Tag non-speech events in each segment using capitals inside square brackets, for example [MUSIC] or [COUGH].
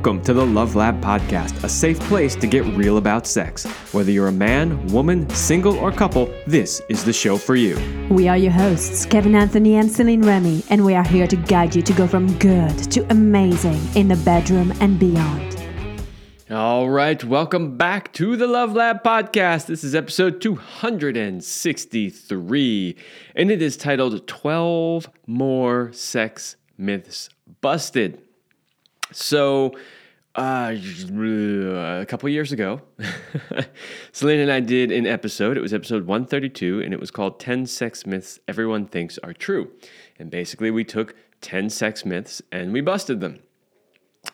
Welcome to the Love Lab Podcast, a safe place to get real about sex. Whether you're a man, woman, single, or couple, this is the show for you. We are your hosts, Kevin Anthony and Celine Remy, and we are here to guide you to go from good to amazing in the bedroom and beyond. All right, welcome back to the Love Lab Podcast. This is episode 263, and it is titled 12 More Sex Myths Busted. So, uh, a couple years ago, [LAUGHS] Celine and I did an episode. It was episode 132, and it was called 10 Sex Myths Everyone Thinks Are True. And basically, we took 10 sex myths and we busted them.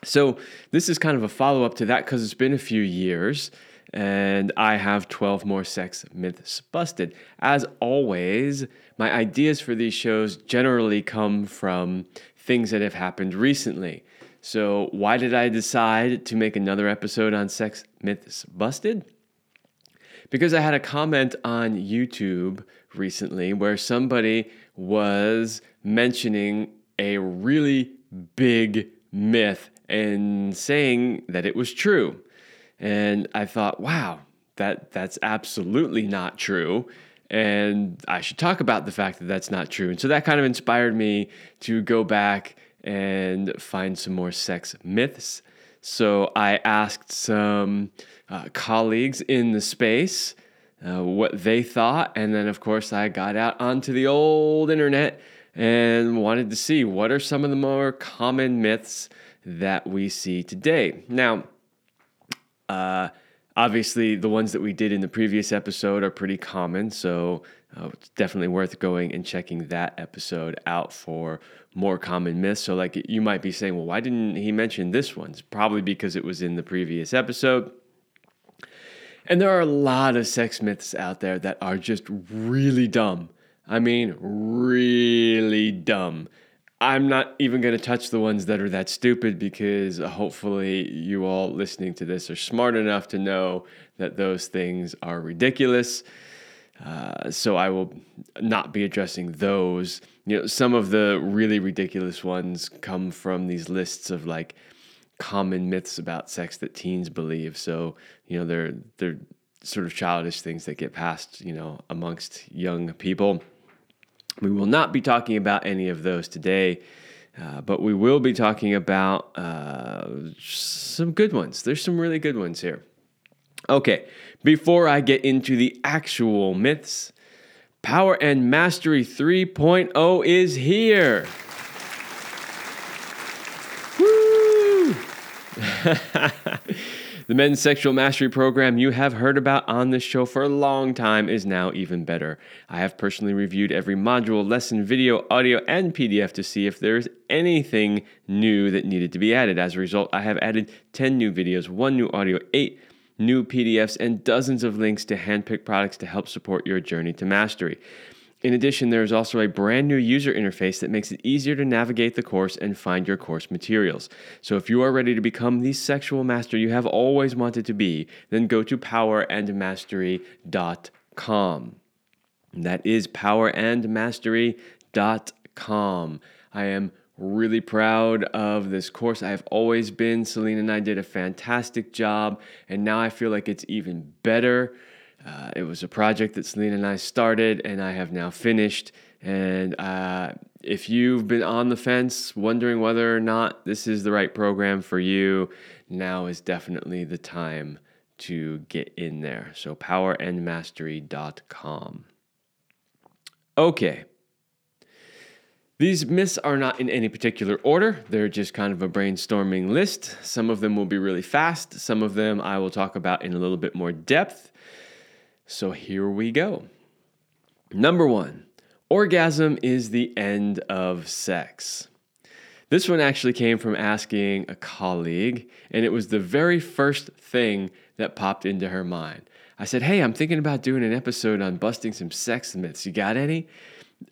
So, this is kind of a follow up to that because it's been a few years and I have 12 more sex myths busted. As always, my ideas for these shows generally come from things that have happened recently. So, why did I decide to make another episode on sex myths busted? Because I had a comment on YouTube recently where somebody was mentioning a really big myth and saying that it was true. And I thought, wow, that that's absolutely not true and I should talk about the fact that that's not true. And so that kind of inspired me to go back and find some more sex myths. So I asked some uh, colleagues in the space uh, what they thought. And then, of course, I got out onto the old internet and wanted to see what are some of the more common myths that we see today. Now, uh, obviously, the ones that we did in the previous episode are pretty common. So uh, it's definitely worth going and checking that episode out for more common myths. So, like, you might be saying, well, why didn't he mention this one? It's probably because it was in the previous episode. And there are a lot of sex myths out there that are just really dumb. I mean, really dumb. I'm not even going to touch the ones that are that stupid because hopefully you all listening to this are smart enough to know that those things are ridiculous. Uh, so I will not be addressing those. You know, some of the really ridiculous ones come from these lists of like common myths about sex that teens believe. So you know, they're they're sort of childish things that get passed, you know, amongst young people. We will not be talking about any of those today. Uh, but we will be talking about uh, some good ones. There's some really good ones here. Okay, before I get into the actual myths, Power and Mastery 3.0 is here. [LAUGHS] The men's sexual mastery program you have heard about on this show for a long time is now even better. I have personally reviewed every module, lesson, video, audio, and PDF to see if there is anything new that needed to be added. As a result, I have added 10 new videos, one new audio, eight new PDFs, and dozens of links to handpicked products to help support your journey to mastery. In addition, there is also a brand new user interface that makes it easier to navigate the course and find your course materials. So, if you are ready to become the sexual master you have always wanted to be, then go to powerandmastery.com. That is powerandmastery.com. I am really proud of this course. I've always been. Celine and I did a fantastic job, and now I feel like it's even better. Uh, it was a project that Celine and I started, and I have now finished. And uh, if you've been on the fence, wondering whether or not this is the right program for you, now is definitely the time to get in there. So, powerandmastery.com. Okay. These myths are not in any particular order. They're just kind of a brainstorming list. Some of them will be really fast, some of them I will talk about in a little bit more depth. So here we go. Number one orgasm is the end of sex. This one actually came from asking a colleague, and it was the very first thing that popped into her mind. I said, Hey, I'm thinking about doing an episode on busting some sex myths. You got any?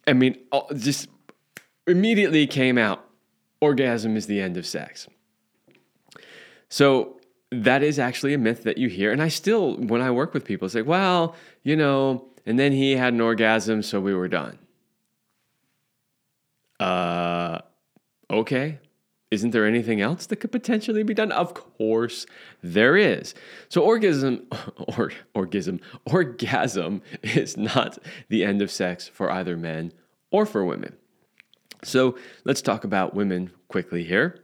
I mean, just immediately came out orgasm is the end of sex. So that is actually a myth that you hear. And I still, when I work with people, say, well, you know, and then he had an orgasm, so we were done. Uh, okay. isn't there anything else that could potentially be done? Of course, there is. So orgasm [LAUGHS] or orgasm orgasm is not the end of sex for either men or for women. So let's talk about women quickly here.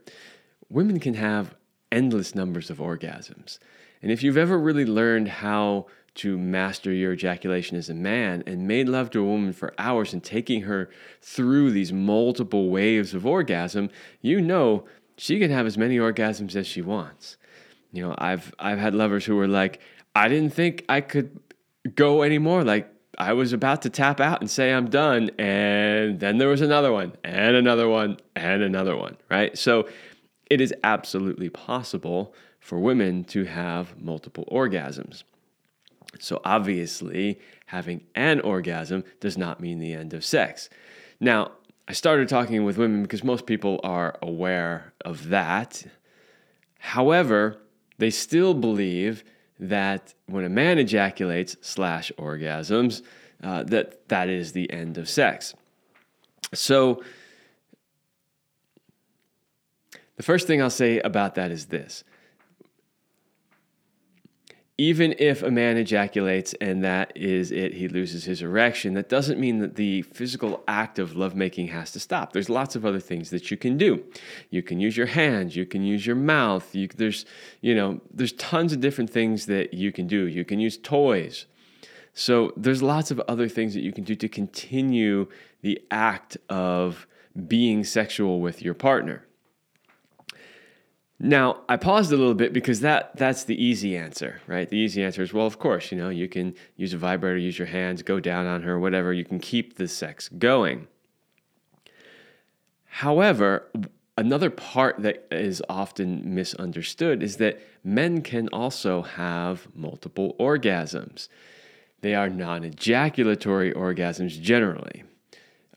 Women can have endless numbers of orgasms. And if you've ever really learned how to master your ejaculation as a man and made love to a woman for hours and taking her through these multiple waves of orgasm, you know she can have as many orgasms as she wants. You know, I've I've had lovers who were like, I didn't think I could go anymore. Like I was about to tap out and say I'm done, and then there was another one, and another one, and another one, right? So it is absolutely possible for women to have multiple orgasms. So, obviously, having an orgasm does not mean the end of sex. Now, I started talking with women because most people are aware of that. However, they still believe that when a man ejaculates slash orgasms, uh, that that is the end of sex. So, the first thing I'll say about that is this even if a man ejaculates and that is it, he loses his erection, that doesn't mean that the physical act of lovemaking has to stop. There's lots of other things that you can do. You can use your hands, you can use your mouth, you, there's, you know, there's tons of different things that you can do. You can use toys. So there's lots of other things that you can do to continue the act of being sexual with your partner. Now, I paused a little bit because that that's the easy answer, right? The easy answer is well, of course, you know, you can use a vibrator, use your hands, go down on her, whatever, you can keep the sex going. However, another part that is often misunderstood is that men can also have multiple orgasms. They are non ejaculatory orgasms generally.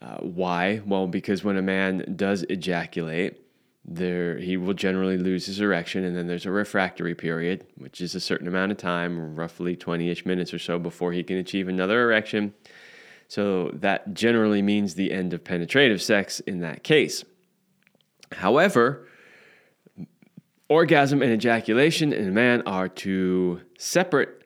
Uh, why? Well, because when a man does ejaculate, there he will generally lose his erection and then there's a refractory period which is a certain amount of time roughly 20ish minutes or so before he can achieve another erection. So that generally means the end of penetrative sex in that case. However orgasm and ejaculation in a man are two separate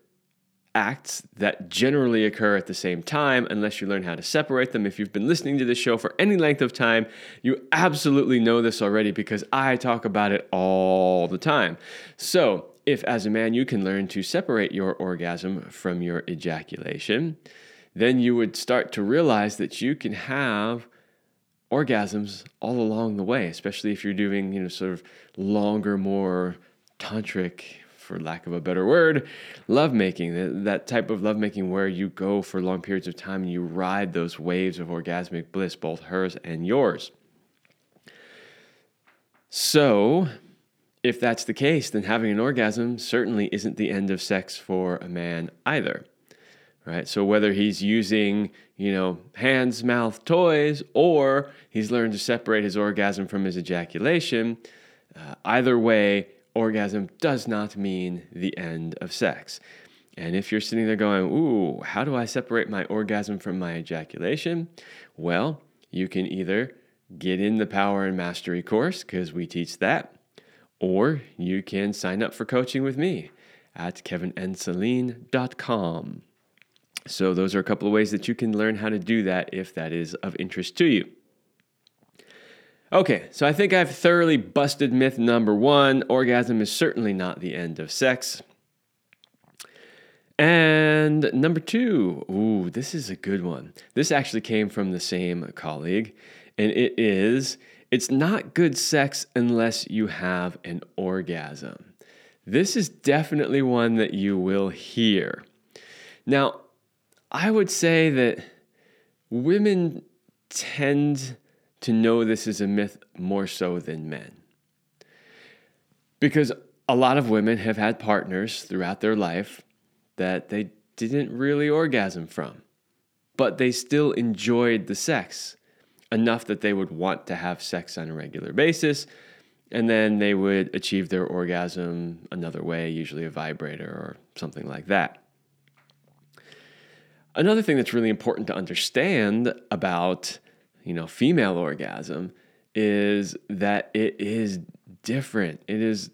acts that generally occur at the same time unless you learn how to separate them. If you've been listening to this show for any length of time, you absolutely know this already because I talk about it all the time. So, if as a man you can learn to separate your orgasm from your ejaculation, then you would start to realize that you can have orgasms all along the way, especially if you're doing, you know, sort of longer, more tantric for lack of a better word, lovemaking, that, that type of lovemaking where you go for long periods of time and you ride those waves of orgasmic bliss, both hers and yours. So, if that's the case, then having an orgasm certainly isn't the end of sex for a man either. Right? So whether he's using, you know, hands, mouth, toys, or he's learned to separate his orgasm from his ejaculation, uh, either way, orgasm does not mean the end of sex. And if you're sitting there going, Ooh, how do I separate my orgasm from my ejaculation? Well, you can either get in the Power and Mastery course, because we teach that, or you can sign up for coaching with me at kevinandceline.com. So, those are a couple of ways that you can learn how to do that if that is of interest to you. Okay, so I think I've thoroughly busted myth number one orgasm is certainly not the end of sex. And number two, ooh, this is a good one. This actually came from the same colleague, and it is it's not good sex unless you have an orgasm. This is definitely one that you will hear. Now, I would say that women tend to know this is a myth more so than men. Because a lot of women have had partners throughout their life that they didn't really orgasm from, but they still enjoyed the sex enough that they would want to have sex on a regular basis. And then they would achieve their orgasm another way, usually a vibrator or something like that. Another thing that's really important to understand about you know, female orgasm is that it is different. It is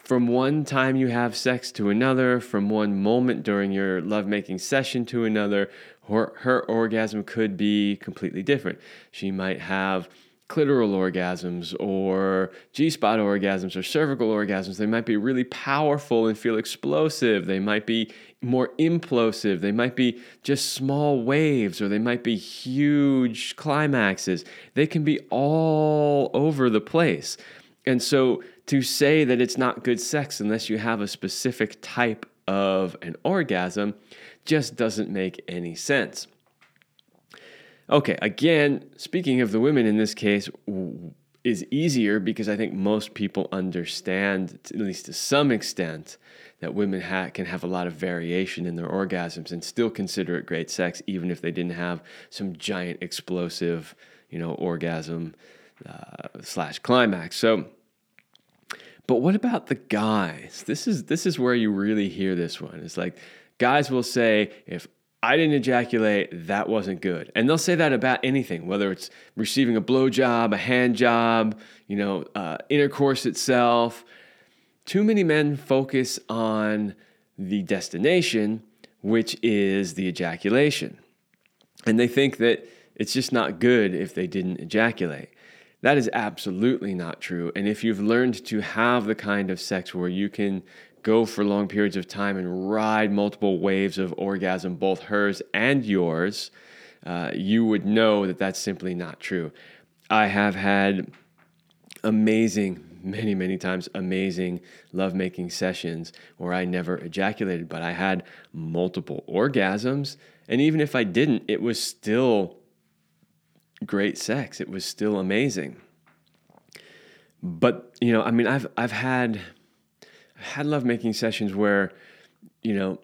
from one time you have sex to another, from one moment during your lovemaking session to another, her, her orgasm could be completely different. She might have clitoral orgasms or G spot orgasms or cervical orgasms. They might be really powerful and feel explosive. They might be more implosive. They might be just small waves or they might be huge climaxes. They can be all over the place. And so to say that it's not good sex unless you have a specific type of an orgasm just doesn't make any sense. Okay, again, speaking of the women in this case, is easier because I think most people understand, at least to some extent, that women ha- can have a lot of variation in their orgasms and still consider it great sex, even if they didn't have some giant explosive, you know, orgasm uh, slash climax. So, but what about the guys? This is this is where you really hear this one. It's like guys will say, if I didn't ejaculate, that wasn't good. And they'll say that about anything, whether it's receiving a blowjob, a hand job, you know, uh, intercourse itself. Too many men focus on the destination, which is the ejaculation. And they think that it's just not good if they didn't ejaculate. That is absolutely not true. And if you've learned to have the kind of sex where you can go for long periods of time and ride multiple waves of orgasm, both hers and yours, uh, you would know that that's simply not true. I have had amazing, many, many times amazing lovemaking sessions where I never ejaculated, but I had multiple orgasms. And even if I didn't, it was still great sex. It was still amazing. But, you know, I mean, I've, I've had had lovemaking sessions where, you know,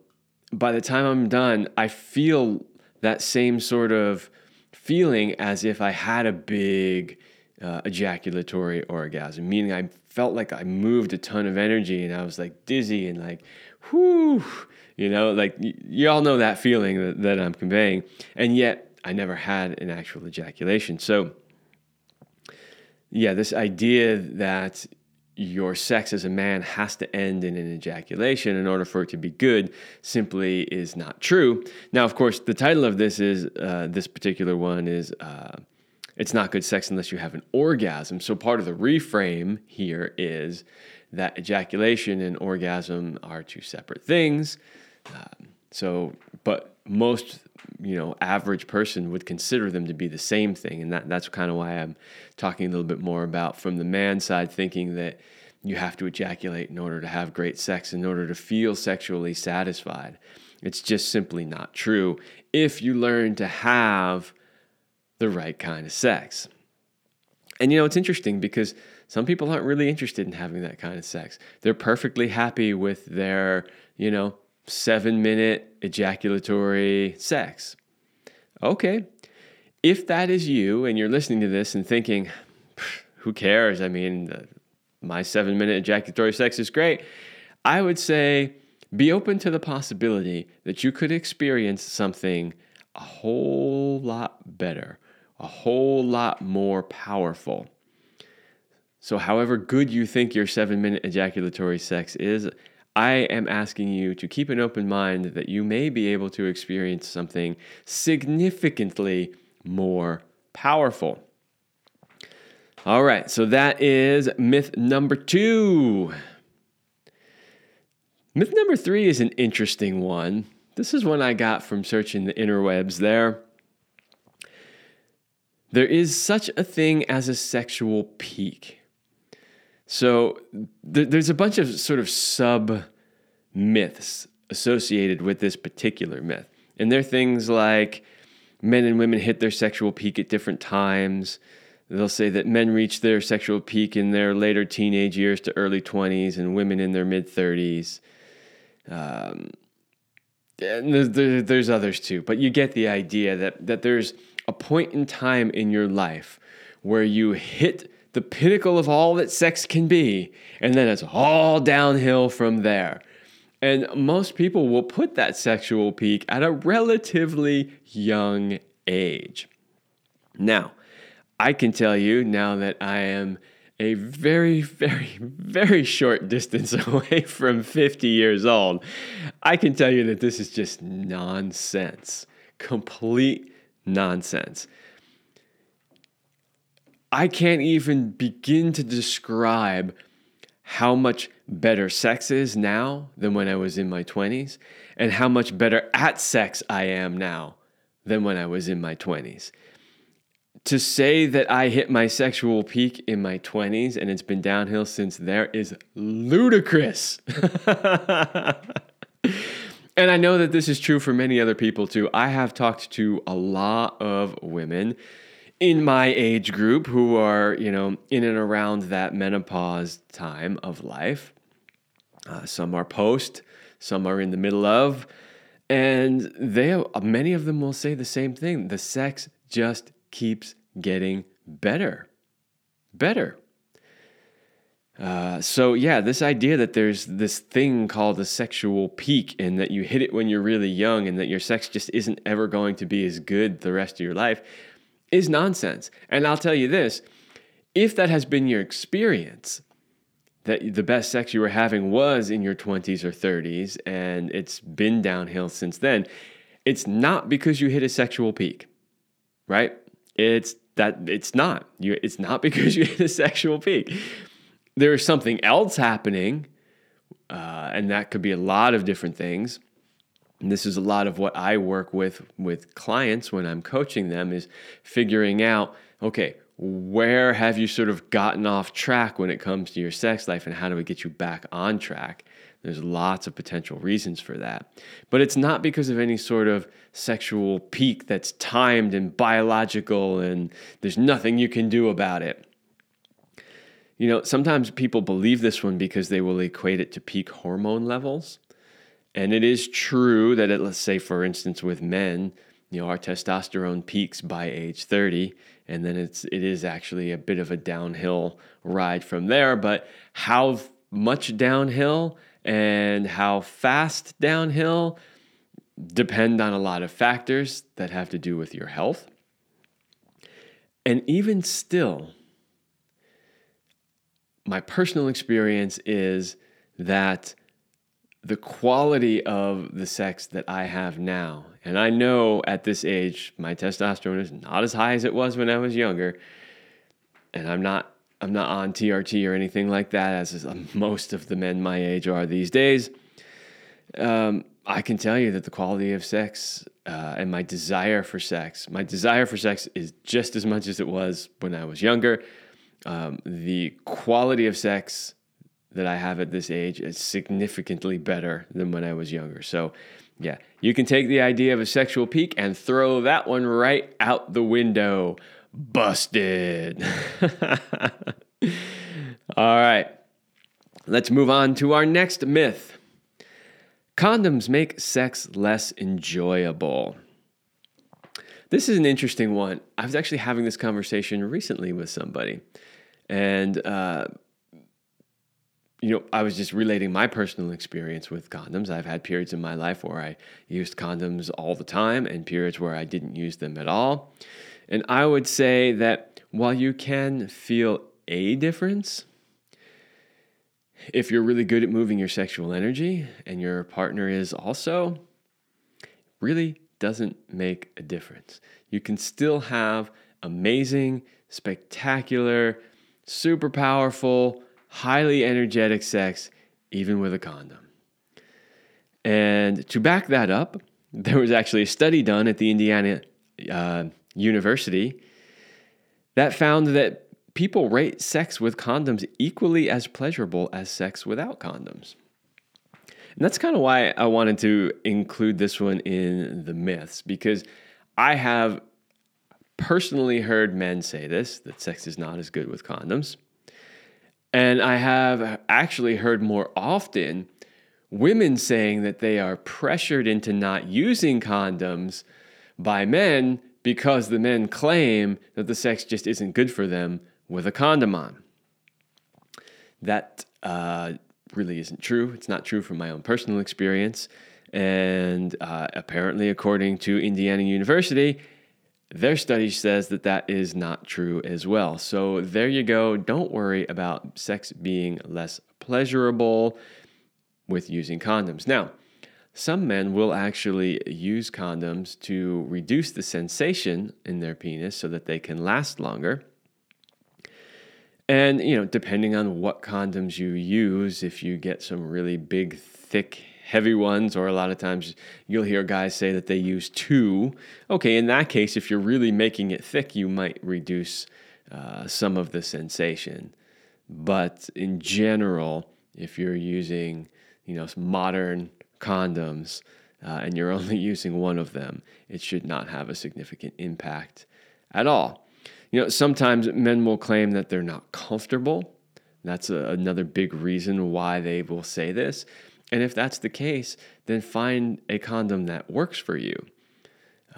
by the time I'm done, I feel that same sort of feeling as if I had a big uh, ejaculatory orgasm, meaning I felt like I moved a ton of energy and I was like dizzy and like, whoo, you know, like y- you all know that feeling that, that I'm conveying. And yet I never had an actual ejaculation. So, yeah, this idea that your sex as a man has to end in an ejaculation in order for it to be good simply is not true. Now, of course, the title of this is uh, this particular one is uh, it's not good sex unless you have an orgasm. So part of the reframe here is that ejaculation and orgasm are two separate things. Um, so, but most you know average person would consider them to be the same thing and that, that's kind of why i'm talking a little bit more about from the man side thinking that you have to ejaculate in order to have great sex in order to feel sexually satisfied it's just simply not true if you learn to have the right kind of sex and you know it's interesting because some people aren't really interested in having that kind of sex they're perfectly happy with their you know seven minute ejaculatory sex. Okay. If that is you and you're listening to this and thinking, who cares? I mean, uh, my seven minute ejaculatory sex is great. I would say be open to the possibility that you could experience something a whole lot better, a whole lot more powerful. So, however good you think your seven minute ejaculatory sex is, I am asking you to keep an open mind that you may be able to experience something significantly more powerful. All right, so that is myth number two. Myth number three is an interesting one. This is one I got from searching the interwebs there. There is such a thing as a sexual peak. So th- there's a bunch of sort of sub myths associated with this particular myth. And they're things like men and women hit their sexual peak at different times. They'll say that men reach their sexual peak in their later teenage years to early 20s and women in their mid 30s. Um, and there's, there's others too, but you get the idea that, that there's a point in time in your life where you hit the pinnacle of all that sex can be, and then it's all downhill from there. And most people will put that sexual peak at a relatively young age. Now, I can tell you now that I am a very, very, very short distance [LAUGHS] away from 50 years old, I can tell you that this is just nonsense. Complete nonsense. I can't even begin to describe how much better sex is now than when I was in my 20s, and how much better at sex I am now than when I was in my 20s to say that I hit my sexual peak in my 20s and it's been downhill since there is ludicrous. [LAUGHS] and I know that this is true for many other people too. I have talked to a lot of women in my age group who are, you know, in and around that menopause time of life. Uh, some are post, some are in the middle of, and they many of them will say the same thing. The sex just keeps getting better. Better. Uh, so, yeah, this idea that there's this thing called a sexual peak and that you hit it when you're really young and that your sex just isn't ever going to be as good the rest of your life is nonsense. And I'll tell you this if that has been your experience, that the best sex you were having was in your 20s or 30s and it's been downhill since then, it's not because you hit a sexual peak, right? It's that it's not. You, it's not [LAUGHS] because you hit a sexual peak. There is something else happening, uh, and that could be a lot of different things. And this is a lot of what I work with with clients when I'm coaching them is figuring out, okay, where have you sort of gotten off track when it comes to your sex life and how do we get you back on track? There's lots of potential reasons for that. But it's not because of any sort of sexual peak that's timed and biological and there's nothing you can do about it. You know, sometimes people believe this one because they will equate it to peak hormone levels. And it is true that it, let's say, for instance, with men, you know, our testosterone peaks by age 30, and then it's it is actually a bit of a downhill ride from there. But how much downhill and how fast downhill depend on a lot of factors that have to do with your health. And even still, my personal experience is that the quality of the sex that I have now, and I know at this age my testosterone is not as high as it was when I was younger, and I'm not I'm not on TRT or anything like that, as most of the men my age are these days. Um, I can tell you that the quality of sex uh, and my desire for sex, my desire for sex is just as much as it was when I was younger. Um, the quality of sex that I have at this age is significantly better than when I was younger. So, yeah, you can take the idea of a sexual peak and throw that one right out the window. Busted. [LAUGHS] All right. Let's move on to our next myth. Condoms make sex less enjoyable. This is an interesting one. I was actually having this conversation recently with somebody, and uh, you know, I was just relating my personal experience with condoms. I've had periods in my life where I used condoms all the time, and periods where I didn't use them at all. And I would say that while you can feel a difference, if you're really good at moving your sexual energy and your partner is also, really doesn't make a difference. You can still have amazing, spectacular, super powerful, highly energetic sex, even with a condom. And to back that up, [LAUGHS] there was actually a study done at the Indiana uh, University that found that people rate sex with condoms equally as pleasurable as sex without condoms. And that's kind of why I wanted to include this one in the myths because I have personally heard men say this that sex is not as good with condoms. And I have actually heard more often women saying that they are pressured into not using condoms by men because the men claim that the sex just isn't good for them with a condom on. That uh, really isn't true. It's not true from my own personal experience. And uh, apparently, according to Indiana University, their study says that that is not true as well. So there you go. Don't worry about sex being less pleasurable with using condoms. Now, some men will actually use condoms to reduce the sensation in their penis so that they can last longer. And, you know, depending on what condoms you use, if you get some really big, thick, heavy ones, or a lot of times you'll hear guys say that they use two. Okay, in that case, if you're really making it thick, you might reduce uh, some of the sensation. But in general, if you're using, you know, modern condoms uh, and you're [LAUGHS] only using one of them, it should not have a significant impact at all. You know, sometimes men will claim that they're not comfortable. That's a, another big reason why they will say this. And if that's the case, then find a condom that works for you.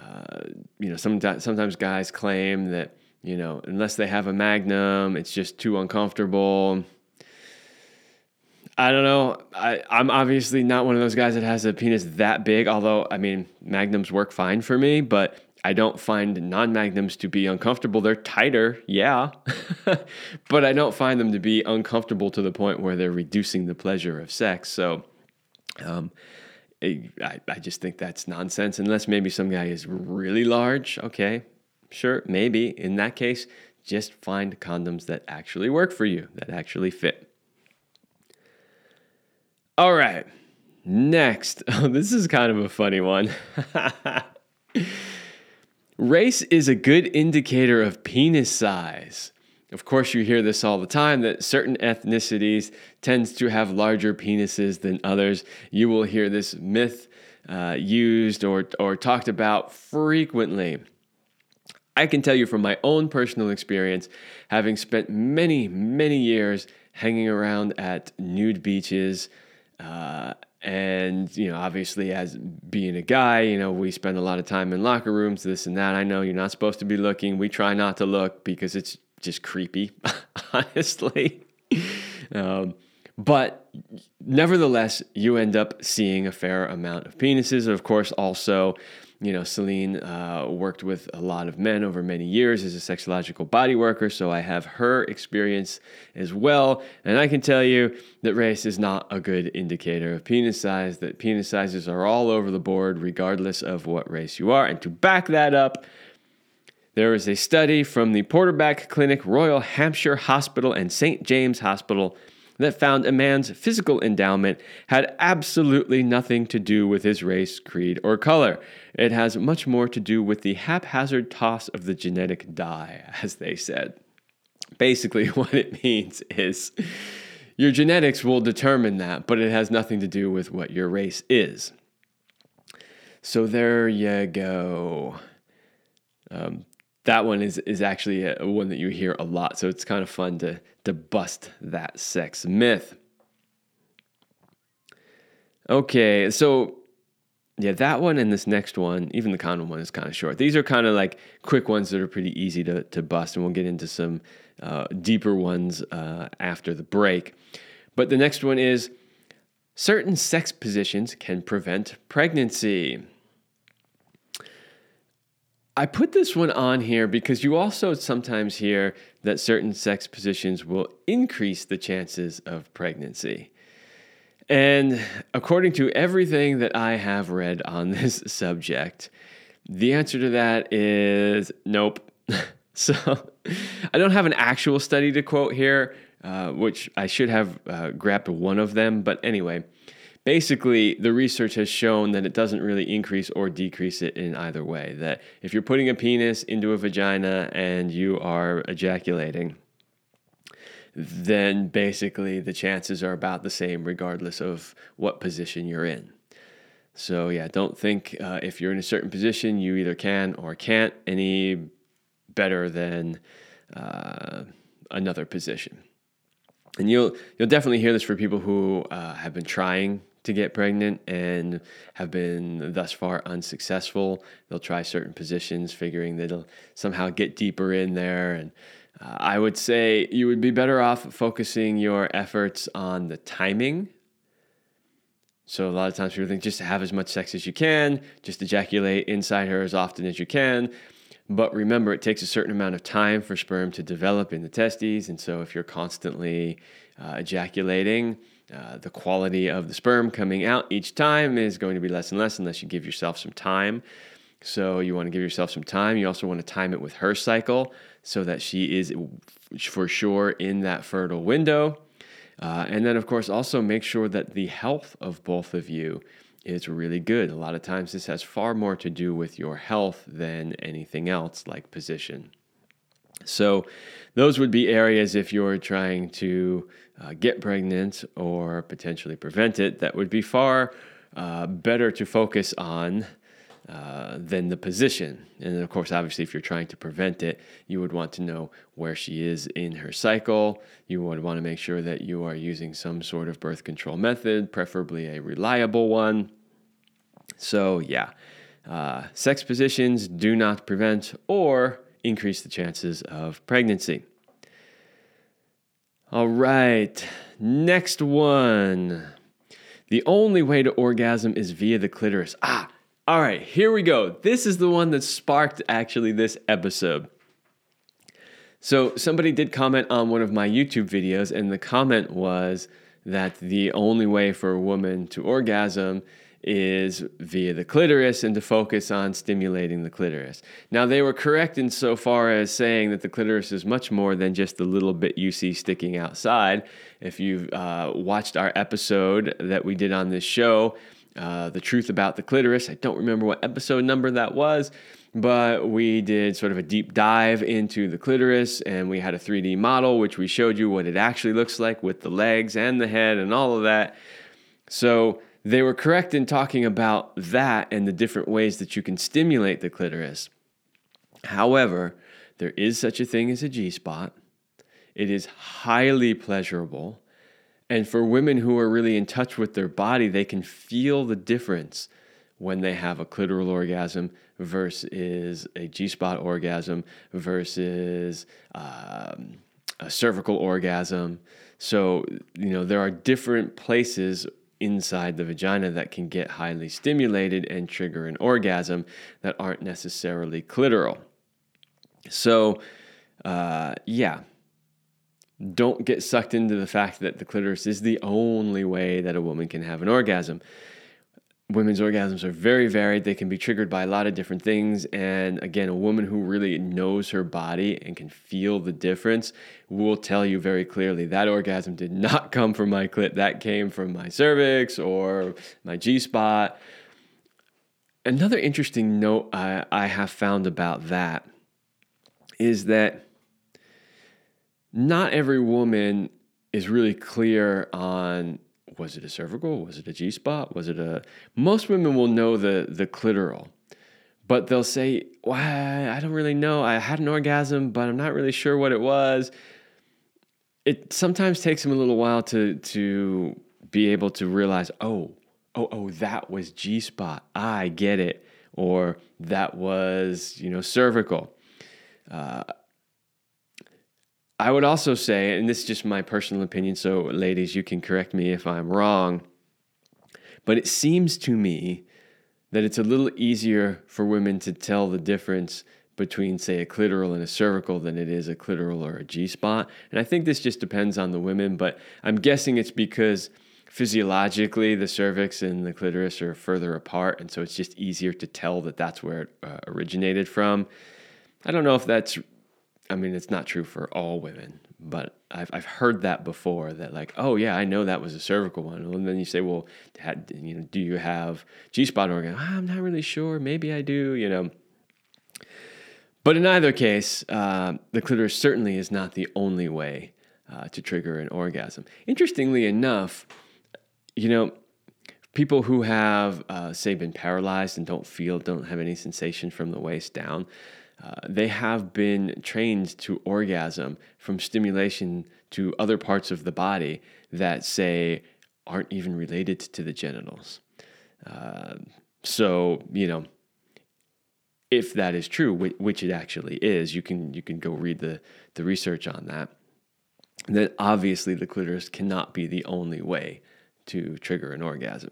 Uh, you know, sometimes, sometimes guys claim that, you know, unless they have a magnum, it's just too uncomfortable. I don't know. I, I'm obviously not one of those guys that has a penis that big, although, I mean, magnums work fine for me, but I don't find non magnums to be uncomfortable. They're tighter, yeah, [LAUGHS] but I don't find them to be uncomfortable to the point where they're reducing the pleasure of sex. So, um, I, I just think that's nonsense, unless maybe some guy is really large. Okay, sure, maybe. In that case, just find condoms that actually work for you, that actually fit. All right. Next. [LAUGHS] Oh, this is kind of a funny one. [LAUGHS] Race is a good indicator of penis size. Of course, you hear this all the time that certain ethnicities tends to have larger penises than others. You will hear this myth uh, used or, or talked about frequently. I can tell you from my own personal experience, having spent many, many years hanging around at nude beaches, uh, and you know, obviously, as being a guy, you know, we spend a lot of time in locker rooms, this and that. I know you're not supposed to be looking. We try not to look because it's just creepy, [LAUGHS] honestly. Um, but nevertheless, you end up seeing a fair amount of penises. Of course, also you know, Celine uh, worked with a lot of men over many years as a sexological body worker, so I have her experience as well. And I can tell you that race is not a good indicator of penis size, that penis sizes are all over the board, regardless of what race you are. And to back that up, there is a study from the Porterbrook Clinic, Royal Hallamshire Hospital, and St. James Hospital that found a man's physical endowment had absolutely nothing to do with his race, creed, or color. It has much more to do with the haphazard toss of the genetic die, [LAUGHS] as they said. Basically, [LAUGHS] what it means is your genetics will determine that, but it has nothing to do with what your race is. So there you go. Um, that one is is actually a, one that you hear a lot. So it's kind of fun to to bust that sex myth. Okay, so yeah, that one and this next one, even the condom one is kind of short. These are kind of like quick ones that are pretty easy to, to bust, and we'll get into some uh, deeper ones uh, after the break. But the next one is certain sex positions can prevent pregnancy. I put this one on here because you also sometimes hear that certain sex positions will increase the chances of pregnancy. And according to everything that I have read on [LAUGHS] this subject, the answer to that is nope. [LAUGHS] so I don't have an actual study to quote here, uh, which I should have uh, grabbed one of them. But anyway, basically, the research has shown that it doesn't really increase or decrease it in either way. That if you're putting a penis into a vagina and you are ejaculating, then basically the chances are about the same regardless of what position you're in. So, yeah, don't think uh, if you're in a certain position, you either can or can't any better than uh, another position. And you'll you'll definitely hear this for people who uh, have been trying to get pregnant and have been thus far unsuccessful. They'll try certain positions, figuring that it'll somehow get deeper in there. And uh, I would say you would be better off focusing your efforts on the timing. So a lot of times people think just have as much sex as you can, just ejaculate inside her as often as you can. But remember, it takes a certain amount of time for sperm to develop in the testes. And so if you're constantly uh, ejaculating, uh, the quality of the sperm coming out each time is going to be less and less unless you give yourself some time. So you want to give yourself some time. You also want to time it with her cycle so that she is for sure in that fertile window. Uh, and then, of course, also make sure that the health of both of you is really good. A lot of times, this has far more to do with your health than anything else, like position. So, those would be areas if you're trying to uh, get pregnant or potentially prevent it, that would be far uh, better to focus on uh, than the position. And of course, obviously, if you're trying to prevent it, you would want to know where she is in her cycle. You would want to make sure that you are using some sort of birth control method, preferably a reliable one. So, yeah, uh, sex positions do not prevent or increase the chances of pregnancy. All right, next one. The only way to orgasm is via the clitoris. Ah, all right, here we go. This is the one that sparked actually this episode. So, somebody did comment on one of my YouTube videos, and the comment was that the only way for a woman to orgasm is via the clitoris and to focus on stimulating the clitoris. Now, they were correct in so far as saying that the clitoris is much more than just the little bit you see sticking outside. If you've uh, watched our episode that we did on this show, uh, the truth about the clitoris. I don't remember what episode number that was, but we did sort of a deep dive into the clitoris and we had a 3D model which we showed you what it actually looks like with the legs and the head and all of that. So they were correct in talking about that and the different ways that you can stimulate the clitoris. However, there is such a thing as a G spot. It is highly pleasurable and for women who are really in touch with their body, they can feel the difference when they have a clitoral orgasm versus a G spot orgasm versus um, a cervical orgasm. So, you know, there are different places inside the vagina that can get highly stimulated and trigger an orgasm that aren't necessarily clitoral. So, uh, yeah, don't get sucked into the fact that the clitoris is the only way that a woman can have an orgasm. Women's orgasms are very varied. They can be triggered by a lot of different things. And again, a woman who really knows her body and can feel the difference will tell you very clearly that orgasm did not [LAUGHS] come from my clit. That came from my cervix or my G spot. Another interesting note I, I have found about that is that not every woman is really clear on was it a cervical, was it a G spot, was it a. Most women will know the the clitoral, but they'll say, "Well, I don't really know. I had an orgasm, but I'm not really sure what it was." It sometimes takes them a little while to to be able to realize, "Oh, oh, oh, that was G spot. I get it," or that was you know cervical. Uh, I would also say, and this is just my personal opinion, so ladies, you can correct me if I'm wrong, but it seems to me that it's a little easier for women to tell the difference between, say, a clitoral and a cervical than it is a clitoral or a G spot. And I think this just depends on the women, but I'm guessing it's because physiologically the cervix and the clitoris are further apart, and so it's just easier to tell that that's where it uh, originated from. I don't know if that's I mean, it's not true for all women, but I've, I've heard that before that like, oh yeah, I know that was a cervical one. And then you say, well, had, you know, do you have G spot organ? Ah, I'm not really sure. Maybe I do, you know. But in either case, uh, the clitoris certainly is not the only way uh, to trigger an orgasm. Interestingly enough, you know, people who have, uh, say, been paralyzed and don't feel, don't have any sensation from the waist down, uh, they have been trained to orgasm from stimulation to other parts of the body that say aren't even related to the genitals. Uh, so you know, if that is true, which it actually is, you can you can go read the the research on that. Then obviously the clitoris cannot be the only way to trigger an orgasm.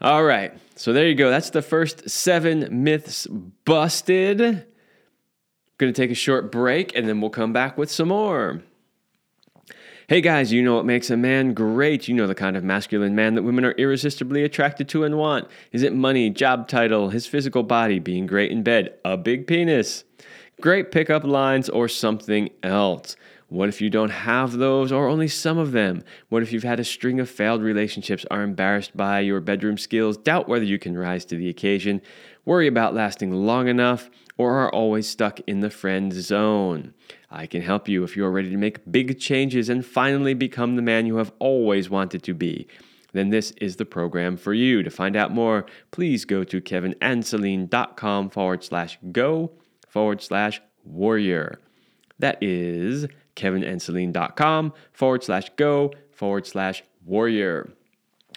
All right, so there you go. That's the first seven myths busted. Going to take a short break and then we'll come back with some more. Hey guys, you know what makes a man great? You know the kind of masculine man that women are irresistibly attracted to and want. Is it money, job title, his physical body, being great in bed, a big penis, great pickup lines, or something else? What if you don't have those or only some of them? What if you've had a string of failed relationships, are embarrassed by your bedroom skills, doubt whether you can rise to the occasion, worry about lasting long enough, or are always stuck in the friend zone? I can help you if you are ready to make big changes and finally become the man you have always wanted to be. Then this is the program for you. To find out more, please go to kevinandceline.com forward slash go forward slash warrior. That is kevinandceline.com forward slash go forward slash warrior.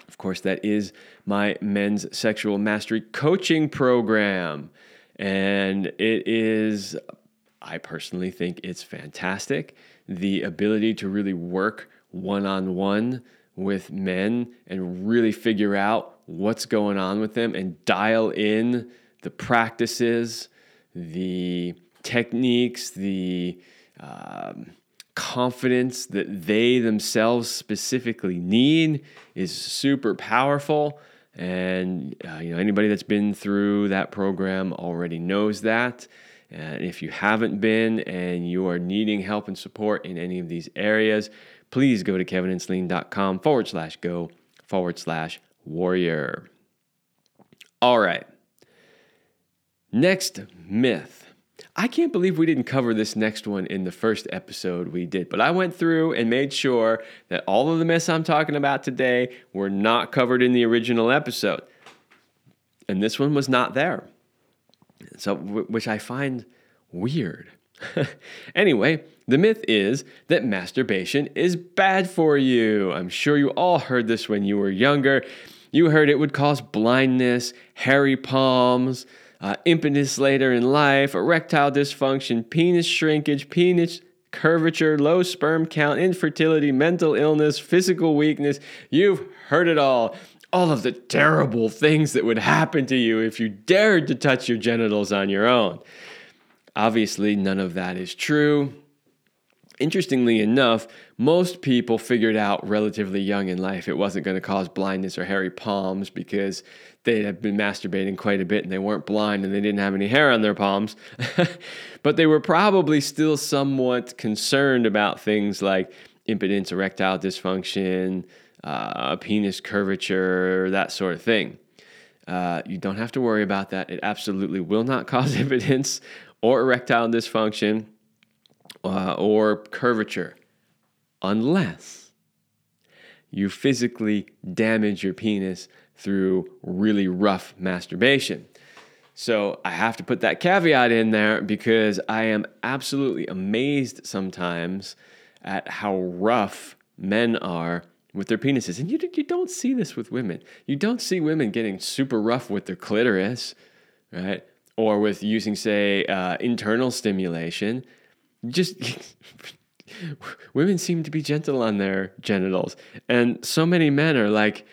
Of course, that is my men's sexual mastery coaching program. And it is I personally think it's fantastic. The ability to really work one on one with men and really figure out what's going on with them and dial in the practices, the techniques, the um, confidence that they themselves specifically need is super powerful. And uh, you know anybody that's been through that program already knows that. And if you haven't been and you are needing help and support in any of these areas, please go to kevinandceline.com forward slash go forward slash warrior. All right. Next myth. I can't believe we didn't cover this next one in the first episode we did, but I went through and made sure that all of the myths I'm talking about today were not covered in the original episode. And this one was not there. So, which I find weird. [LAUGHS] anyway, the myth is that masturbation is bad for you. I'm sure you all heard this when you were younger. You heard it would cause blindness, hairy palms, uh, impotence later in life, erectile dysfunction, penis shrinkage, penis curvature, low sperm count, infertility, mental illness, physical weakness. You've heard it all all of the terrible things that would happen to you if you dared to touch your genitals on your own. Obviously, none of that is true. Interestingly enough, most people figured out relatively young in life it wasn't going to cause blindness or hairy palms because they had been masturbating quite a bit and they weren't blind and they didn't have any hair on their palms. [LAUGHS] but they were probably still somewhat concerned about things like impotence, erectile dysfunction, uh, penis curvature, that sort of thing. Uh, you don't have to worry about that. It absolutely will not [LAUGHS] cause impotence or erectile dysfunction uh, or curvature unless you physically damage your penis through really rough masturbation. So I have to put that caveat in there because I am absolutely amazed sometimes at how rough men are with their penises. And you, you don't see this with women. You don't see women getting super rough with their clitoris, right? Or with using, say, uh, internal stimulation. Just [LAUGHS] women seem to be gentle on their genitals. And so many men are like,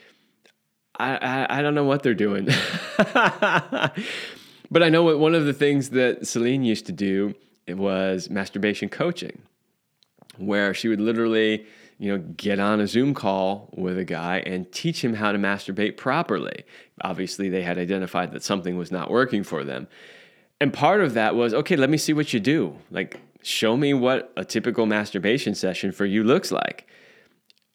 I, I, I don't know what they're doing. [LAUGHS] but I know what one of the things that Celine used to do was masturbation coaching, where she would literally you know, get on a Zoom call with a guy and teach him how to masturbate properly. Obviously, they had identified that something was not working for them. And part of that was, okay, let me see what you do. Like, show me what a typical masturbation session for you looks like.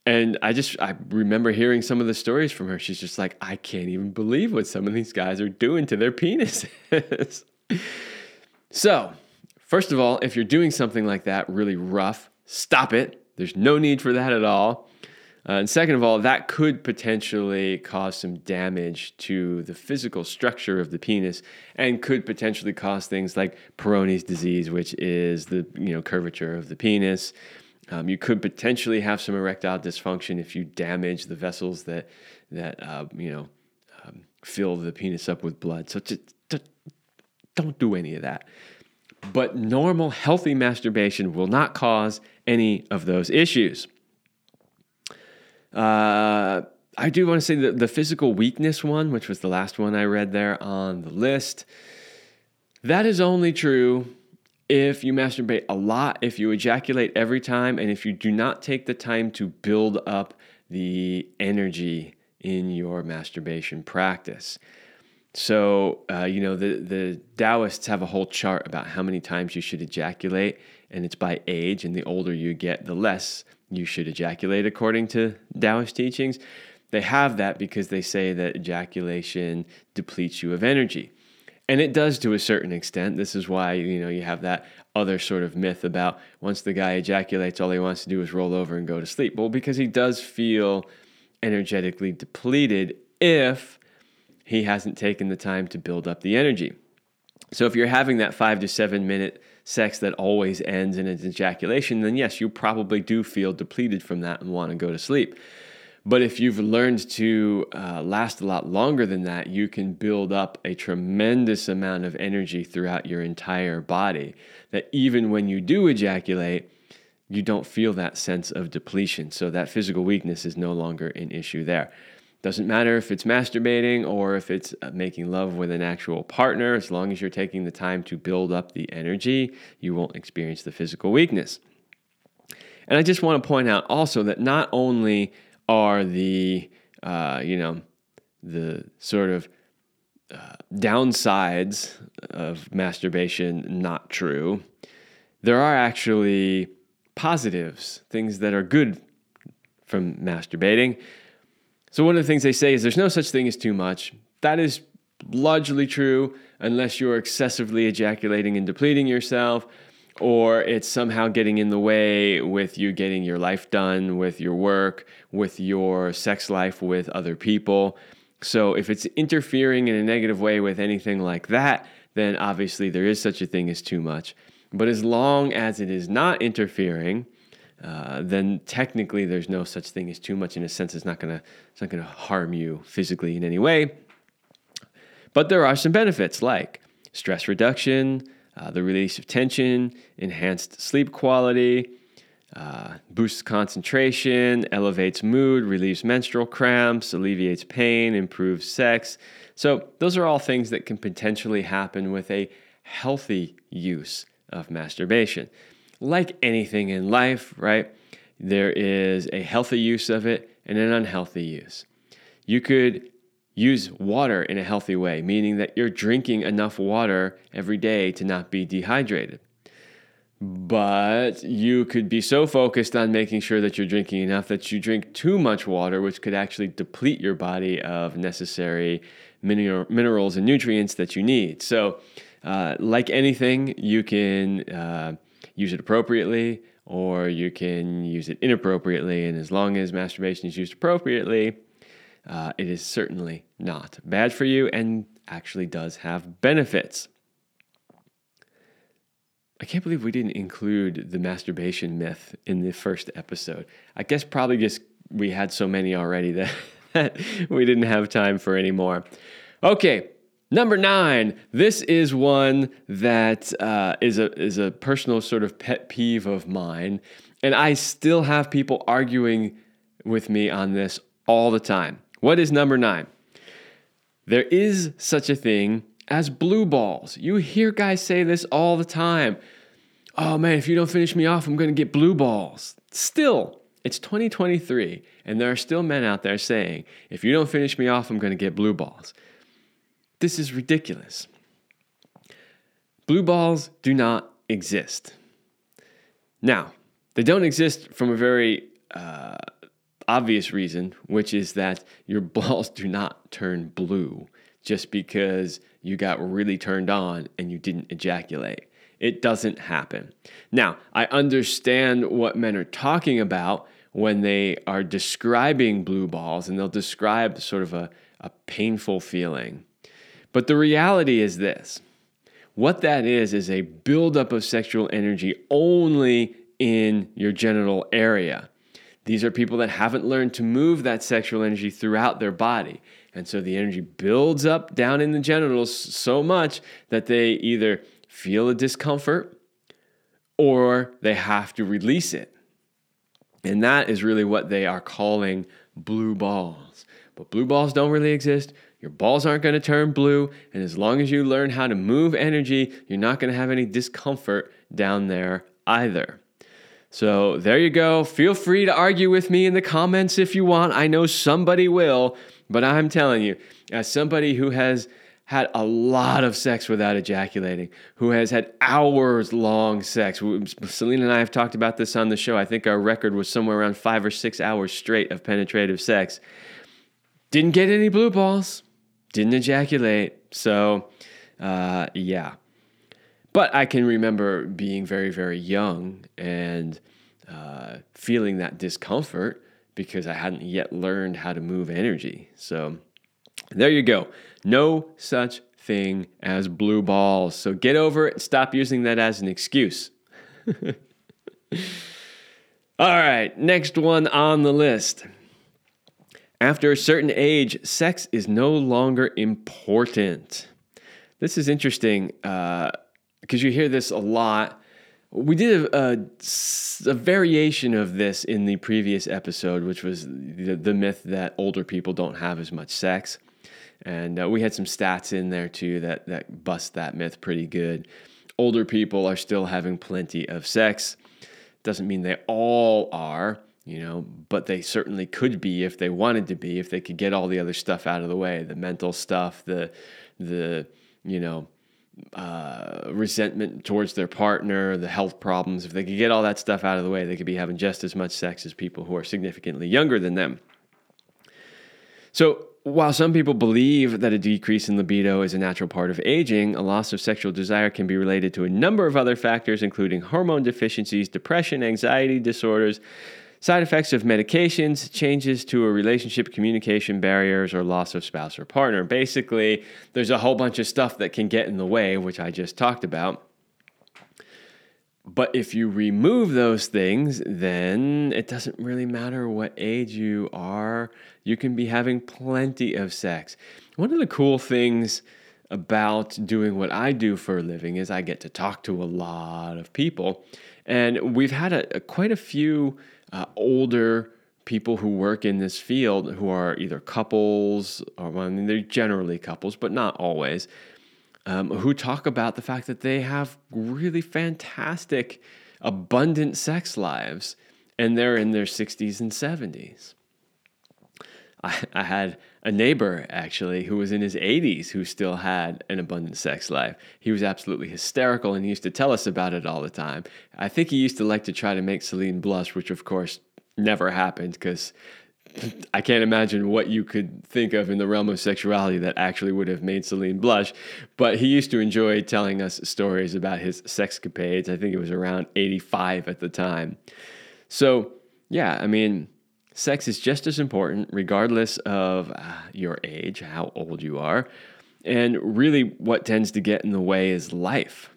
And I just, I remember hearing some of the stories from her. She's just like, I can't even believe what some of these guys are doing to their penises. [LAUGHS] so, first of all, if you're doing something like that really rough, stop it there's no need for that at all. Uh, and second of all, that could potentially cause some damage to the physical structure of the penis and could potentially cause things like Peyronie's disease, which is the you know curvature of the penis. Um, you could potentially have some erectile dysfunction if you damage the vessels that that uh, you know um, fill the penis up with blood. So just, don't do any of that. But normal, healthy masturbation will not cause any of those issues. Uh, I do want to say that the physical weakness one, which was the last one I read there on the list, that is only true if you masturbate a lot, if you ejaculate every time, and if you do not take the time to build up the energy in your masturbation practice. So, uh, you know, the, the Taoists have a whole chart about how many times you should ejaculate, and it's by age. And the older you get, the less you should ejaculate, according to Taoist teachings. They have that because they say that ejaculation depletes you of energy. And it does to a certain extent. This is why, you know, you have that other sort of myth about once the guy ejaculates, all he wants to do is roll over and go to sleep. Well, because he does feel energetically depleted if he hasn't taken the time to build up the energy. So if you're having that five to seven minute sex that always ends in an ejaculation, then yes, you probably do feel depleted from that and want to go to sleep. But if you've learned to uh, last a lot longer than that, you can build up a tremendous amount of energy throughout your entire body. That even when you do ejaculate, you don't feel that sense of depletion. So that physical weakness is no longer an issue there. Doesn't matter if it's masturbating or if it's uh, making love with an actual partner, as long as you're taking the time to build up the energy, you won't experience the physical weakness. And I just want to point out also that not only are the uh, you know the sort of uh, downsides of masturbation not true. There are actually positives, things that are good from masturbating. So, one of the things they say is there's no such thing as too much. That is largely true unless you're excessively ejaculating and depleting yourself or it's somehow getting in the way with you getting your life done, with your work, with your sex life with other people. So if it's interfering in a negative way with anything like that, then obviously there is such a thing as too much. But as long as it is not interfering, uh, then technically there's no such thing as too much. In a sense, it's not gonna it's not gonna harm you physically in any way. But there are some benefits like stress reduction, uh, the release of tension, enhanced sleep quality, uh, boosts concentration, elevates mood, relieves menstrual cramps, alleviates pain, improves sex. So, those are all things that can potentially happen with a healthy use of masturbation. Like anything in life, right? There is a healthy use of it and an unhealthy use. You could use water in a healthy way, meaning that you're drinking enough water every day to not be dehydrated. But you could be so focused on making sure that you're drinking enough that you drink too much water, which could actually deplete your body of necessary minerals and nutrients that you need. So, uh, like anything, you can uh, use it appropriately or you can use it inappropriately. And as long as masturbation is used appropriately, uh, it is certainly not bad for you and actually does have benefits. I can't believe we didn't include the masturbation myth in the first episode. I guess probably just we had so many already that, [LAUGHS] that we didn't have time for any more. Okay, number nine. This is one that uh, is a is a personal sort of pet peeve of mine, and I still have people arguing with me on this all the time. What is number nine? There is such a thing as blue balls. You hear guys say this all the time. Oh man, if you don't finish me off, I'm going to get blue balls. Still, it's 2023, and there are still men out there saying, if you don't finish me off, I'm going to get blue balls. This is ridiculous. Blue balls do not exist. Now, they don't exist from a very uh, obvious reason, which is that your [LAUGHS] balls do not turn blue just because you got really turned on and you didn't ejaculate. It doesn't happen. Now, I understand what men are talking about when they are describing blue balls, and they'll describe sort of a, a painful feeling. But the reality is this what that is, is a buildup of sexual energy only in your genital area. These are people that haven't learned to move that sexual energy throughout their body. And so the energy builds up down in the genitals so much that they either feel a discomfort or they have to release it. And that is really what they are calling blue balls. But blue balls don't really exist. Your balls aren't going to turn blue. And as long as you learn how to move energy, you're not going to have any discomfort down there either. So there you go. Feel free to argue with me in the comments if you want. I know somebody will, but I'm telling you, as somebody who has had a lot of sex without ejaculating, who has had hours long sex. Celine and I have talked about this on the show. I think our record was somewhere around five or six hours straight of penetrative sex. Didn't get any blue balls, didn't ejaculate. So, uh, yeah. But I can remember being very, very young and uh, feeling that discomfort because I hadn't yet learned how to move energy. So there you go. No such thing as blue balls. So get over it stop using that as an excuse. [LAUGHS] All right, next one on the list. After a certain age, sex is no longer important. This is interesting. Uh, because you hear this a lot. We did a, a, a, variation of this in the previous episode, which was the, the myth that older people don't have as much sex. And uh, we had some stats in there too that, that bust that myth pretty good. Older people are still having plenty of sex. Doesn't mean they all are, you know, but they certainly could be if they wanted to be, if they could get all the other stuff out of the way, the mental stuff, the the you know uh, resentment towards their partner, the health problems, if they could get all that stuff out of the way, they could be having just as much sex as people who are significantly younger than them. So, while some people believe that a decrease in libido is a natural part of aging, a loss of sexual desire can be related to a number of other factors, including hormone deficiencies, depression, anxiety disorders, Side effects of medications, changes to a relationship, communication barriers, or loss of spouse or partner. Basically, there's a whole bunch of stuff that can get in the way, which I just talked about. But if you remove those things, then it doesn't really matter what age you are. You can be having plenty of sex. One of the cool things about doing what I do for a living is I get to talk to a lot of people. And we've had a, a quite a few uh, older people who work in this field who are either couples, or well, I mean, they're generally couples, but not always, um, who talk about the fact that they have really fantastic, abundant sex lives and they're in their 60s and 70s. I, I had a neighbor actually who was in his 80s who still had an abundant sex life. He was absolutely hysterical and he used to tell us about it all the time. I think he used to like to try to make Celine blush, which of course never happened because [LAUGHS] I can't imagine what you could think of in the realm of sexuality that actually would have made Celine blush. But he used to enjoy telling us stories about his sexcapades. I think it was around 85 at the time. So, yeah, I mean, sex is just as important, regardless of uh, your age, how old you are. And really, what tends to get in the way is life,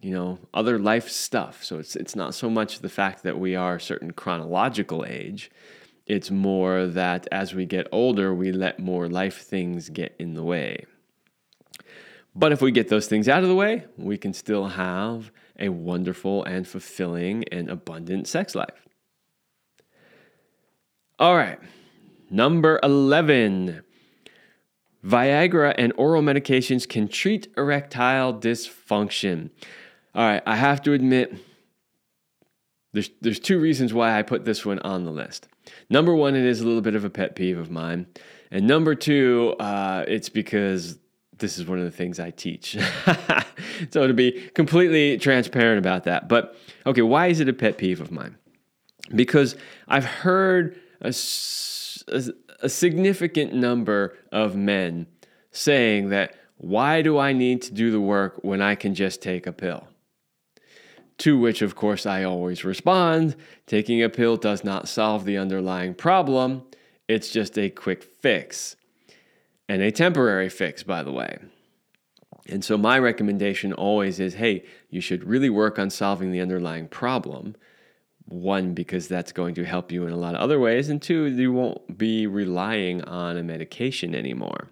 you know, other life stuff. So it's, it's not so much the fact that we are a certain chronological age, it's more that as we get older, we let more life things get in the way. But if we get those things out of the way, we can still have a wonderful and fulfilling and abundant sex life. All right. Number 11. Viagra and oral medications can treat erectile dysfunction. All right, I have to admit, there's, there's two reasons why I put this one on the list. Number one, it is a little bit of a pet peeve of mine. And number two, uh, it's because this is one of the things I teach. [LAUGHS] so to be completely transparent about that. But okay, why is it a pet peeve of mine? Because I've heard a, a, a significant number of men saying that, why do I need to do the work when I can just take a pill? To which, of course, I always respond taking a pill does not solve the underlying problem, it's just a quick fix. And a temporary fix, by the way. And so, my recommendation always is hey, you should really work on solving the underlying problem one, because that's going to help you in a lot of other ways, and two, you won't be relying on a medication anymore.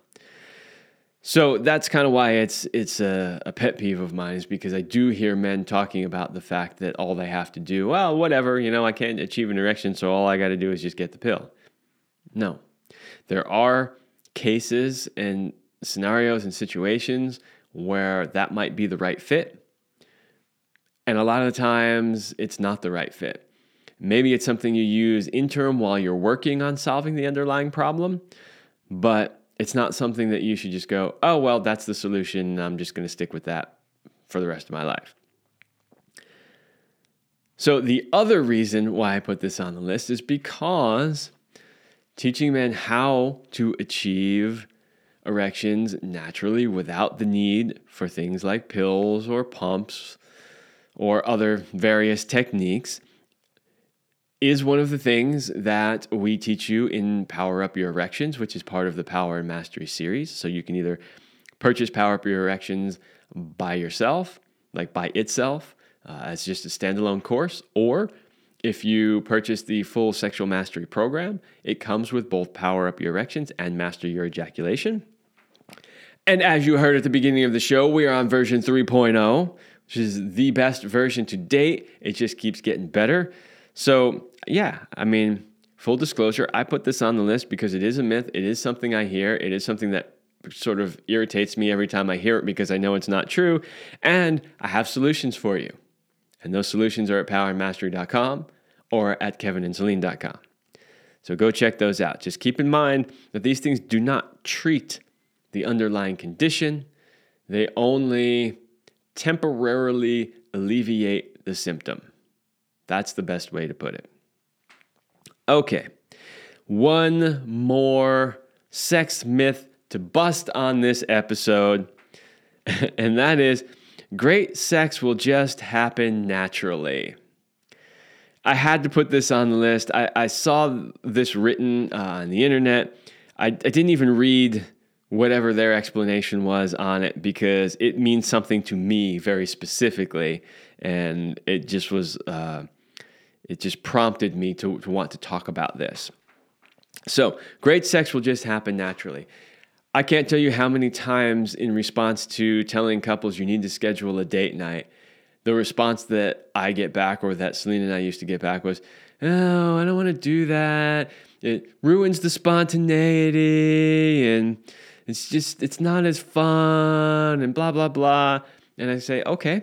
So that's kind of why it's it's a, a, pet peeve of mine is because I do hear men talking about the fact that all they have to do, well, whatever, you know, I can't achieve an erection, so all I got to do is just get the pill. No, there are cases and scenarios and situations where that might be the right fit. And a lot of the times it's not the right fit. Maybe it's something you use interim while you're working on solving the underlying problem, but it's not something that you should just go, oh, well, that's the solution. I'm just going to stick with that for the rest of my life. So, the other reason why I put this on the list is because teaching men how to achieve erections naturally without the need for things like pills or pumps or other various techniques is one of the things that we teach you in Power Up Your Erections, which is part of the Power and Mastery series. So you can either purchase Power Up Your Erections by yourself, like by itself, uh, as just a standalone course, or if you purchase the full sexual mastery program, it comes with both Power Up Your Erections and Master Your Ejaculation. And as you heard at the beginning of the show, we are on version 3.0, which is the best version to date. It just keeps getting better. So, yeah, I mean, full disclosure, I put this on the list because it is a myth. It is something I hear. It is something that sort of irritates me every time I hear it because I know it's not true. And I have solutions for you. And those solutions are at powerandmastery.com or at kevinandceline.com. So go check those out. Just keep in mind that these things do not treat the underlying condition, they only temporarily alleviate the symptom. That's the best way to put it. Okay, one more sex myth to bust on this episode, [LAUGHS] and that is great sex will just happen naturally. I had to put this on the list. I, I saw this written uh, on the internet. I, I didn't even read whatever their explanation was on it because it means something to me very specifically. And it just was. Uh, it just prompted me to, to want to talk about this. So, great sex will just happen naturally. I can't tell you how many times, in response to telling couples you need to schedule a date night, the response that I get back or that Celine and I used to get back was, Oh, I don't want to do that. It ruins the spontaneity and it's just, it's not as fun and blah, blah, blah. And I say, Okay.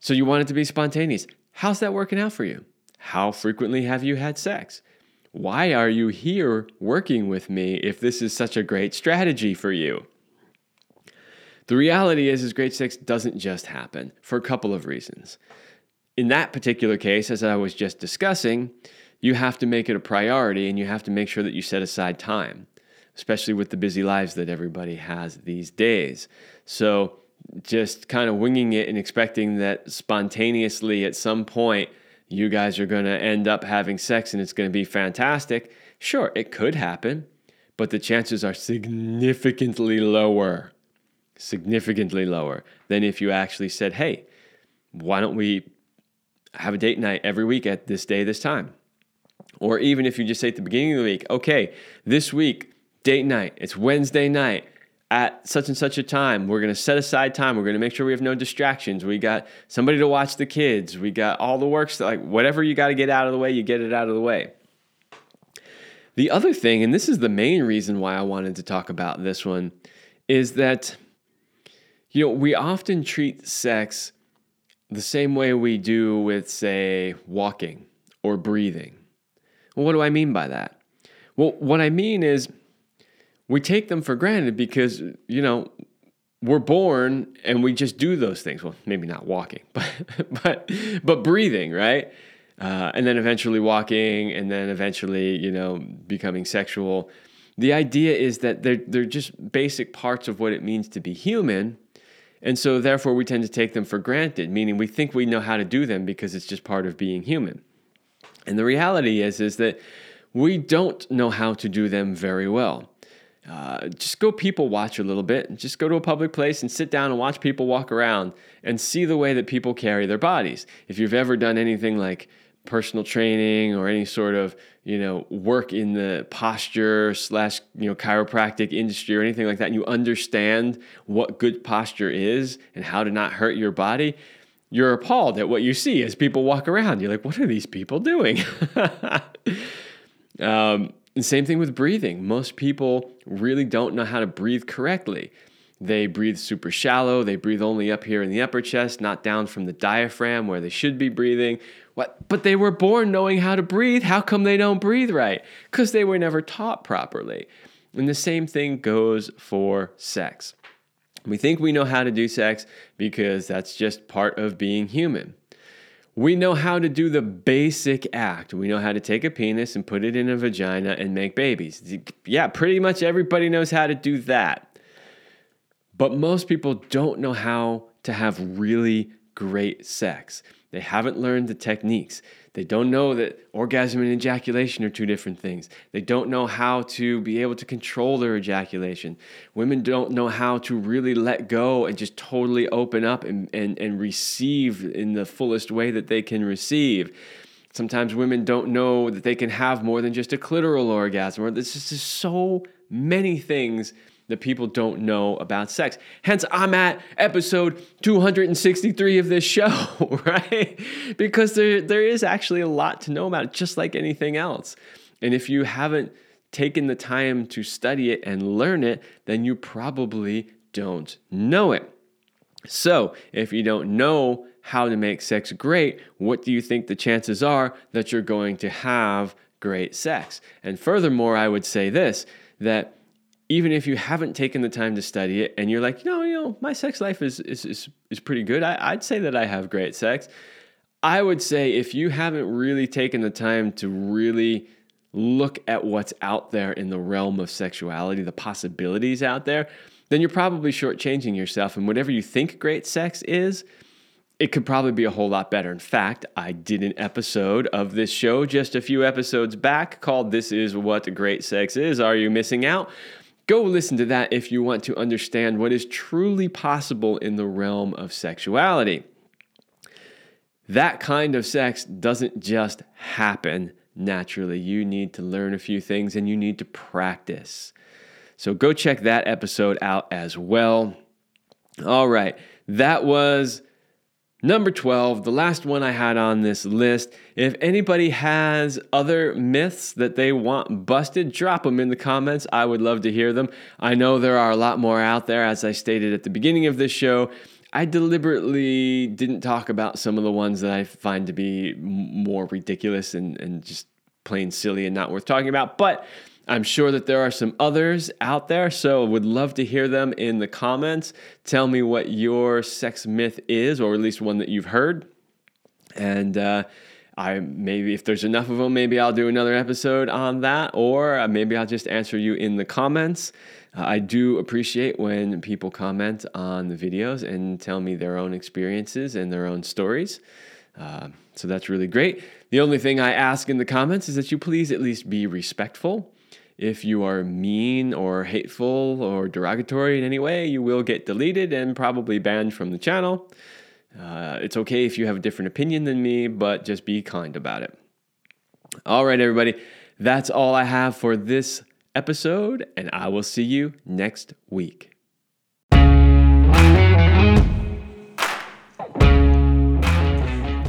So you want it to be spontaneous. How's that working out for you? How frequently have you had sex? Why are you here working with me if this is such a great strategy for you? The reality is, is great sex doesn't just happen for a couple of reasons. In that particular case, as I was just discussing, you have to make it a priority and you have to make sure that you set aside time, especially with the busy lives that everybody has these days. So, just kind of winging it and expecting that spontaneously at some point you guys are going to end up having sex and it's going to be fantastic. Sure, it could happen, but the chances are significantly lower, significantly lower than if you actually said, hey, why don't we have a date night every week at this day, this time? Or even if you just say at the beginning of the week, okay, this week, date night, it's Wednesday night at such and such a time. We're going to set aside time. We're going to make sure we have no distractions. We got somebody to watch the kids. We got all the works. Like whatever you got to get out of the way, you get it out of the way. The other thing, and this is the main reason why I wanted to talk about this one, is that you know we often treat sex the same way we do with, say, walking or breathing. Well, what do I mean by that? Well, what I mean is we take them for granted because, you know, we're born and we just do those things. Well, maybe not walking, [LAUGHS] but but but breathing, right? Uh, and then eventually walking, and then eventually, you know, becoming sexual. The idea is that they're they're just basic parts of what it means to be human, and so therefore we tend to take them for granted. Meaning we think we know how to do them because it's just part of being human. And the reality is is that we don't know how to do them very well. Uh, just go people watch a little bit. Just go to a public place and sit down and watch people walk around and see the way that people carry their bodies. If you've ever done anything like personal training or any sort of you know work in the posture slash you know chiropractic industry or anything like that and you understand what good posture is and how to not hurt your body you're appalled at what you see as people walk around you're like what are these people doing [LAUGHS] um, And same thing with breathing. Most people really don't know how to breathe correctly. They breathe super shallow. They breathe only up here in the upper chest, not down from the diaphragm where they should be breathing. What? But they were born knowing how to breathe. How come they don't breathe right? Because they were never taught properly. And the same thing goes for sex. We think we know how to do sex because that's just part of being human. We know how to do the basic act. We know how to take a penis and put it in a vagina and make babies. Yeah, pretty much everybody knows how to do that. But most people don't know how to have really great sex. They haven't learned the techniques. They don't know that orgasm and ejaculation are two different things. They don't know how to be able to control their ejaculation. Women don't know how to really let go and just totally open up and, and, and receive in the fullest way that they can receive. Sometimes women don't know that they can have more than just a clitoral orgasm, or there's just so many things that people don't know about sex. Hence, I'm at episode 263 of this show, [LAUGHS] right? Because there, there is actually a lot to know about it, just like anything else. And if you haven't taken the time to study it and learn it, then you probably don't know it. So, if you don't know how to make sex great, what do you think the chances are that you're going to have great sex? And furthermore, I would say this that even if you haven't taken the time to study it and you're like, no, you know, my sex life is is is, is pretty good. I, I'd say that I have great sex. I would say if you haven't really taken the time to really look at what's out there in the realm of sexuality, the possibilities out there, then you're probably shortchanging yourself. And whatever you think great sex is, it could probably be a whole lot better. In fact, I did an episode of this show just a few episodes back called This Is What Great Sex Is. Are you missing out? Go listen to that if you want to understand what is truly possible in the realm of sexuality. That kind of sex doesn't just happen naturally. You need to learn a few things and you need to practice. So go check that episode out as well. All right, that was Number 12, the last one I had on this list. If anybody has other myths that they want busted, drop them in the comments. I would love to hear them. I know there are a lot more out there, as I stated at the beginning of this show. I deliberately didn't talk about some of the ones that I find to be more ridiculous and, and just plain silly and not worth talking about. But I'm sure that there are some others out there, so would love to hear them in the comments. Tell me what your sex myth is, or at least one that you've heard. And uh, I maybe if there's enough of them, maybe I'll do another episode on that, or uh, maybe I'll just answer you in the comments. Uh, I do appreciate when people comment on the videos and tell me their own experiences and their own stories. Uh, so that's really great. The only thing I ask in the comments is that you please at least be respectful. If you are mean or hateful or derogatory in any way, you will get deleted and probably banned from the channel. Uh, it's okay if you have a different opinion than me, but just be kind about it. All right, everybody, that's all I have for this episode, and I will see you next week.